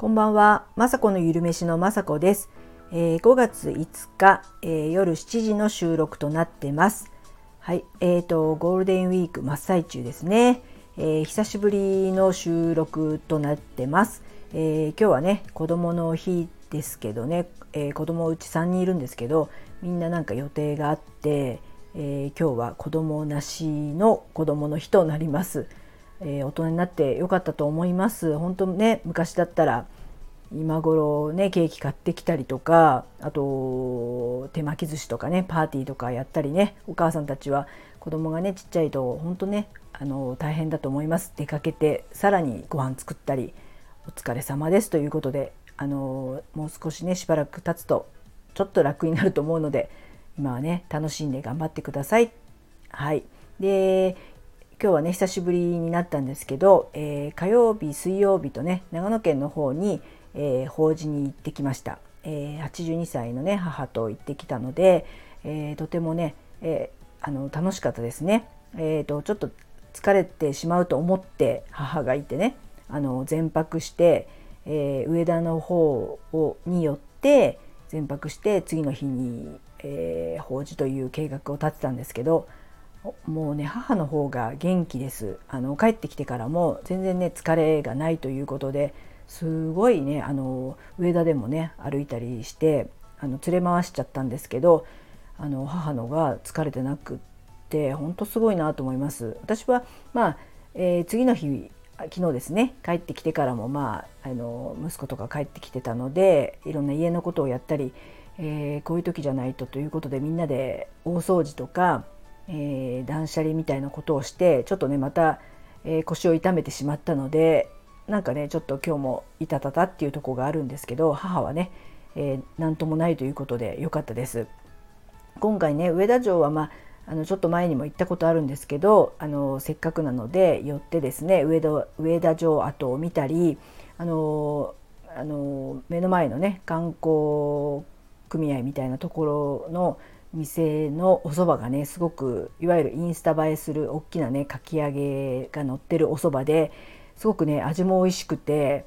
こんばんは、まさこのゆるめしのまさこです。えー、5月5日、えー、夜7時の収録となってます。はい、えーとゴールデンウィーク真っ最中ですね。えー、久しぶりの収録となってます。えー、今日はね、子供の日ですけどね、えー、子供うち3人いるんですけど、みんななんか予定があって、えー、今日は子供なしの子供の日となります。えー、大人になってよかったと思います。本当ね昔だったら今頃ねケーキ買ってきたりとかあと手巻き寿司とかねパーティーとかやったりねお母さんたちは子供がねちっちゃいと本当ねあの大変だと思います。出かけてさらにご飯作ったりお疲れ様ですということであのもう少しねしばらく経つとちょっと楽になると思うので今はね楽しんで頑張ってください。はい。で今日はね久しぶりになったんですけど、えー、火曜日水曜日とね長野県の方に、えー、法事に行ってきました、えー、82歳のね母と行ってきたので、えー、とてもね、え、あの楽しかったですね、えーと、ちょっと疲れてしまうと思って母がいてねあの全泊して、え、上田の方をによって全泊して次の日に、え、法事という計画を立てたんですけどもうね母の方が元気です。あの帰ってきてからも全然ね疲れがないということですごいねあの上田でもね歩いたりしてあの連れ回しちゃったんですけどあの母のが疲れてなくって本当すごいなと思います。私はまあ、えー、次の日昨日ですね帰ってきてからもまああの息子とか帰ってきてたのでいろんな家のことをやったり、えー、こういう時じゃないとということでみんなで大掃除とかえー、断捨離みたいなことをしてちょっとねまた、えー、腰を痛めてしまったのでなんかねちょっと今日もいたたたっていうとこがあるんですけど母はね、えー、ともないということで良かったです。今回ね上田城はまああのちょっと前にも行ったことあるんですけどあのせっかくなので寄ってですね上田上田城跡を見たりあのあの目の前のね観光組合みたいなところの店のお蕎麦がねすごくいわゆるインスタ映えする大きなねかき揚げが乗ってるお蕎麦ですごくね味も美味しくて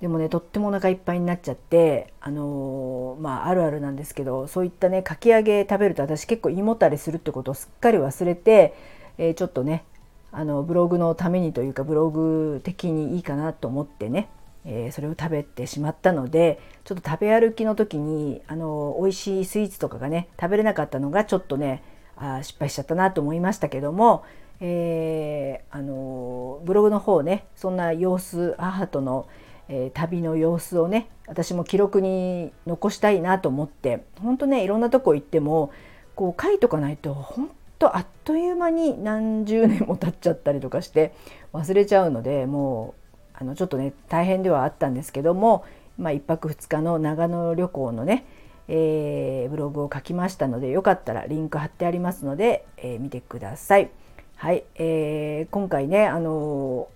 でもねとってもお腹いっぱいになっちゃってあのー、まああるあるなんですけどそういったねかき揚げ食べると私結構胃もたれするってことをすっかり忘れて、えー、ちょっとねあのブログのためにというかブログ的にいいかなと思ってねえー、それを食べてしまったのでちょっと食べ歩きの時にあの美味しいスイーツとかがね食べれなかったのがちょっとねあ失敗しちゃったなと思いましたけども、えー、あのブログの方ねそんな様子母との、えー、旅の様子をね私も記録に残したいなと思って本当ねいろんなとこ行ってもこう書いとかないと本当あっという間に何十年も経っちゃったりとかして忘れちゃうのでもうあのちょっとね大変ではあったんですけども、まあ、1泊2日の長野旅行のね、えー、ブログを書きましたのでよかったらリンク貼ってありますので、えー、見てください。はい、えー、今回ねあの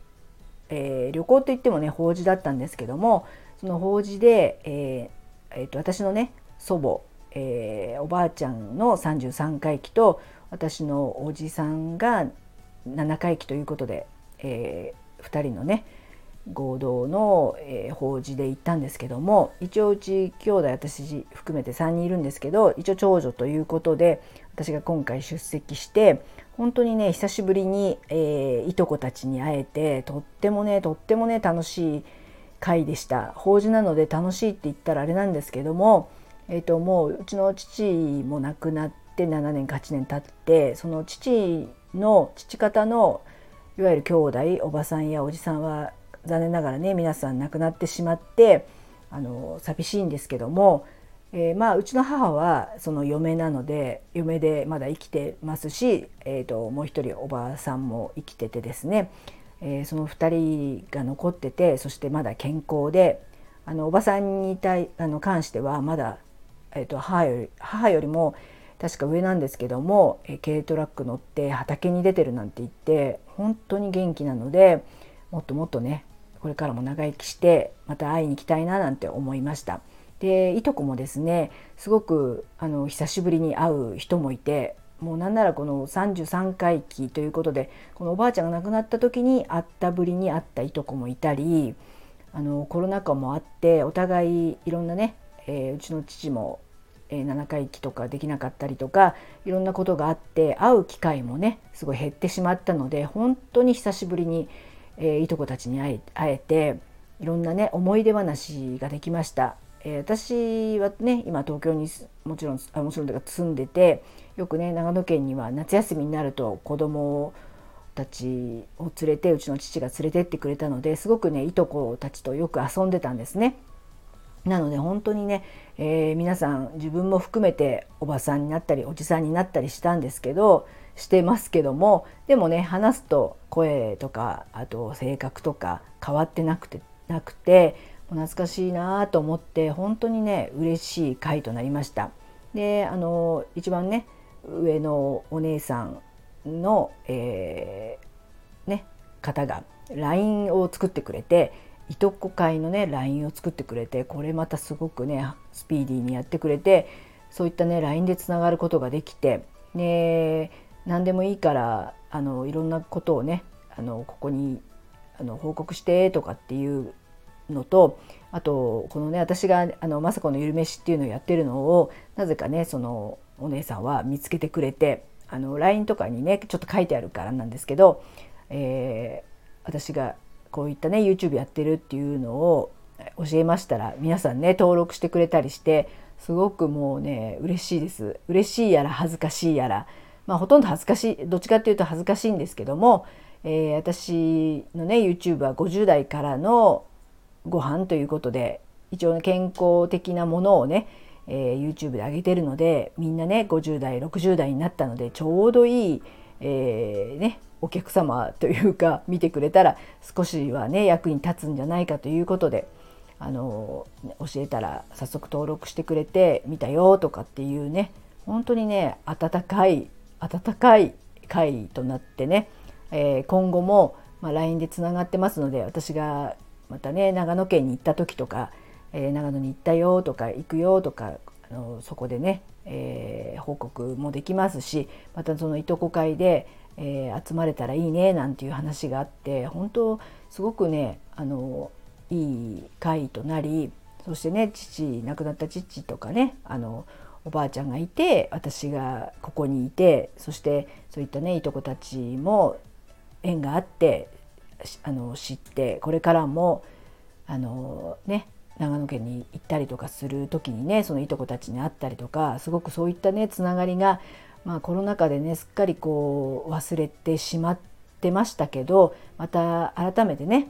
えー、旅行といってもね法事だったんですけどもその法事で、えーえーと、私のね祖母、えー、おばあちゃんの33回忌と私のおじさんが7回忌ということで、えー、2人のね合同の、えー、法事で行ったんですけども一応うち兄弟私含めて3人いるんですけど一応長女ということで私が今回出席して本当にね久しぶりに、えー、いとこたちに会えてとってもねとってもね楽しい会でした。法事なので楽しいって言ったらあれなんですけども、えーと、もううちの父も亡くなって7年か8年経ってその父の父方のいわゆる兄弟おばさんやおじさんは残念ながらね皆さん亡くなってしまってあの寂しいんですけども、えー、まあうちの母はその嫁なので嫁でまだ生きてますし、えーと、もう一人おばあさんも生きててですね、えー、その2人が残っててそしてまだ健康であのおばさんに対あの関してはまだ、えーと、母より母よりも確か上なんですけども、えー、軽トラック乗って畑に出てるなんて言って本当に元気なのでもっともっとねこれからも長生きしてまた会いに行きたいななんて思いました。でいとこもですねすごくあの久しぶりに会う人もいてもうなんならこの33回忌ということでこのおばあちゃんが亡くなった時に会ったぶりに会ったいとこもいたりあのコロナ禍もあってお互いいろんなね、えー、うちの父も、えー、7回忌とかできなかったりとかいろんなことがあって会う機会もねすごい減ってしまったので本当に久しぶりに、えー、いとこたちに会えていろんなね思い出話ができました。えー、私はね今東京にもちろんあもちろん住んでてよくね長野県には夏休みになると子供たちを連れてうちの父が連れてってくれたのですごくねいとこたちとよく遊んでたんですね。なので本当にね、えー、皆さん自分も含めておばさんになったりおじさんになったりしたんですけどしてますけどもでもね話すと声とかあと性格とか変わってなくてなくて懐かしいなと思って本当にね嬉しい回となりました。であの一番ね上のお姉さんの、えー、ね、方が LINE を作ってくれていとこ会のね LINE を作ってくれてこれまたすごくねスピーディーにやってくれてそういったね LINE でつながることができてで何でもいいからあのいろんなことをねあのここにあの報告してとかっていうのとあとこのね私があの雅子のゆるめしっていうのをやってるのをなぜかねそのお姉さんは見つけてくれてあの LINE とかにねちょっと書いてあるからなんですけど、えー、私がこういったね YouTube やってるっていうのを教えましたら皆さんね登録してくれたりしてすごくもうね嬉しいです。嬉しいやら恥ずかしいやらまあほとんど恥ずかしいどっちかっていうと恥ずかしいんですけども、えー、私のね YouTube は50代からのご飯ということで一応、ね、健康的なものをね、えー、YouTube で上げてるのでみんなね50代60代になったのでちょうどいい、えー、ね、お客様というか見てくれたら少しはね役に立つんじゃないかということであの教えたら早速登録してくれて見たよとかっていうね本当にね温かい温かい会となってね、えー、今後も、ま、LINE でつながってますので私がまたね長野県に行った時とか、えー、長野に行ったよとか行くよとかあのそこでね、えー、報告もできますしまたそのいとこ会で、えー、集まれたらいいねなんていう話があって本当すごくねあのいい会となりそしてね父亡くなった父とかねあのおばあちゃんがいて私がここにいてそしてそういったねいとこたちも縁があってあの知ってこれからもあのね長野県に行ったりとかする時にねそのいとこたちに会ったりとかすごくそういったねつながりが、まあ、コロナ禍でねすっかりこう忘れてしまってましたけどまた改めてね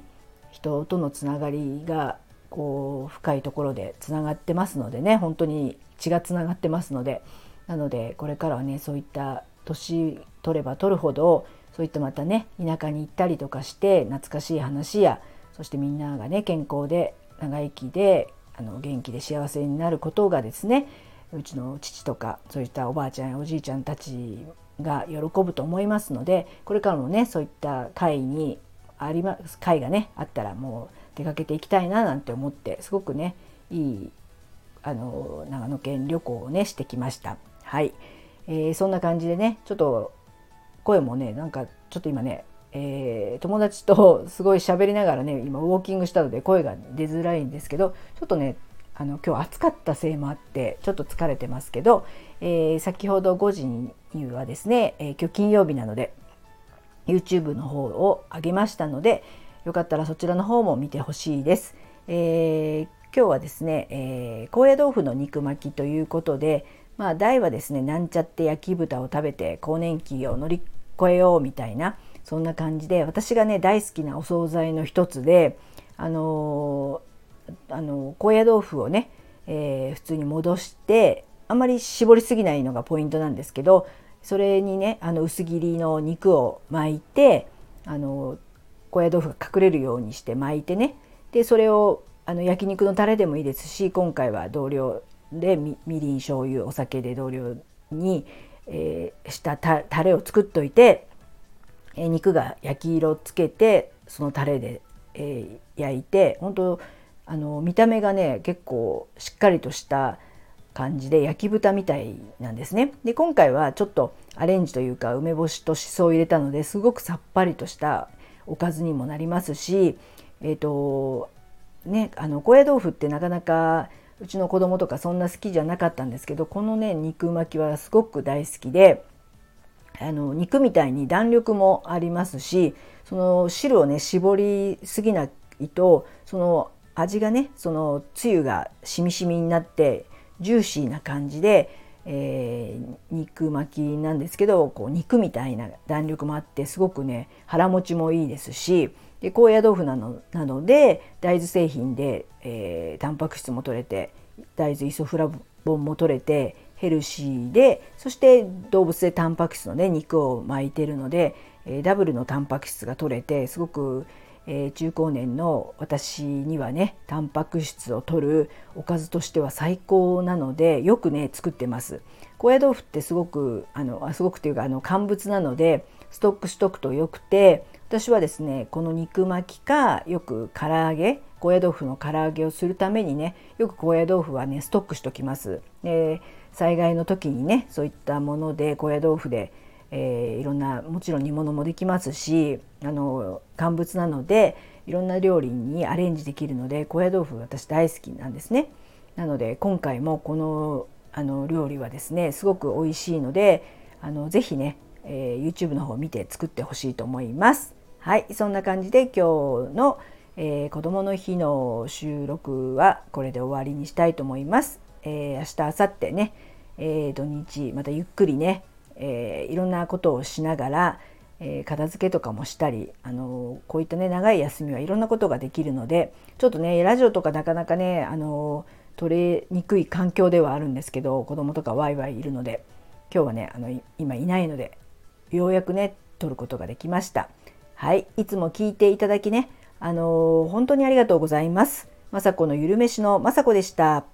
人とのつながりがこう深いところでつながってますのでね本当に血がつながってますのでなのでこれからはねそういった年取れば取るほどそういったまたね田舎に行ったりとかして懐かしい話やそしてみんながね健康で長生きであの元気で幸せになることがですねうちの父とかそういったおばあちゃんやおじいちゃんたちが喜ぶと思いますのでこれからもねそういった会にあります会がねあったらもう出かけていきたいななんて思ってすごくねいいあの長野県旅行をねしてきました。はい、えー、そんな感じでねちょっと声もねなんかちょっと今ね、えー、友達と すごい喋りながらね今ウォーキングしたので声が出づらいんですけどちょっとねあの今日暑かったせいもあってちょっと疲れてますけど、えー、先ほど5時にはですね、えー、今日金曜日なので YouTube の方を上げましたのでよかったらそちらの方も見てほしいです。えー、今日はですね、えー、高野豆腐の肉巻きということで、まあ、大はですねなんちゃって焼き豚を食べて更年期を乗り越えようみたいなそんな感じで私がね大好きなお惣菜の一つであのー、あの高野豆腐をね、えー、普通に戻してあまり絞りすぎないのがポイントなんですけどそれにねあの薄切りの肉を巻いてあの高野豆腐が隠れるようにして巻いてねでそれをあの焼肉のタレでもいいですし今回は同量でみりん醤油お酒で同量に、えー、したたタレを作っといて、えー、肉が焼き色つけてそのタレで、えー、焼いて本当あの見た目がね結構しっかりとした感じで焼き豚みたいなんですね。で今回はちょっとアレンジというか梅干しとしそを入れたのですごくさっぱりとしたおかずにもなりますし、えーとねあの高野豆腐ってなかなかうちの子供とかそんな好きじゃなかったんですけどこのね肉巻きはすごく大好きであの肉みたいに弾力もありますしその汁をね絞りすぎないとその味がねそのつゆがしみしみになってジューシーな感じで、えー、肉巻きなんですけどこう肉みたいな弾力もあってすごくね腹持ちもいいですしで高野豆腐なのなので大豆製品で、えー、タンパク質も取れて大豆イソフラボンも取れてヘルシーでそして動物性タンパク質のね肉を巻いてるので、えー、ダブルのタンパク質が取れてすごくえー、中高年の私にはねタンパク質を摂るおかずとしては最高なのでよくね作ってます。高野豆腐ってすごくあのすごくというかあの乾物なのでストックしとくとよくて私はですねこの肉巻きかよく唐揚げ高野豆腐の唐揚げをするためにねよく高野豆腐はねストックしときます。で災害の時にねそういったもので高野豆腐でえー、いろんなもちろん煮物もできますしあの乾物なのでいろんな料理にアレンジできるので高野豆腐私大好きなんですね。なので今回もこのあの料理はですねすごく美味しいのであのぜひね、えー、YouTube の方を見て作ってほしいと思います。はいそんな感じで今日の、えー、子どもの日の収録はこれで終わりにしたいと思います。えー、明日明後日ね、えー、土日またゆっくりねえー、いろんなことをしながら、えー、片付けとかもしたりあのこういったね長い休みはいろんなことができるのでちょっとねラジオとかなかなかねあの取れにくい環境ではあるんですけど子供とかワイワイいるので今日はねあの今いないのでようやくね撮ることができました。はい、いつも聞いていただきね、あの本当にありがとうございます。まさこのゆるめしのまさこでした。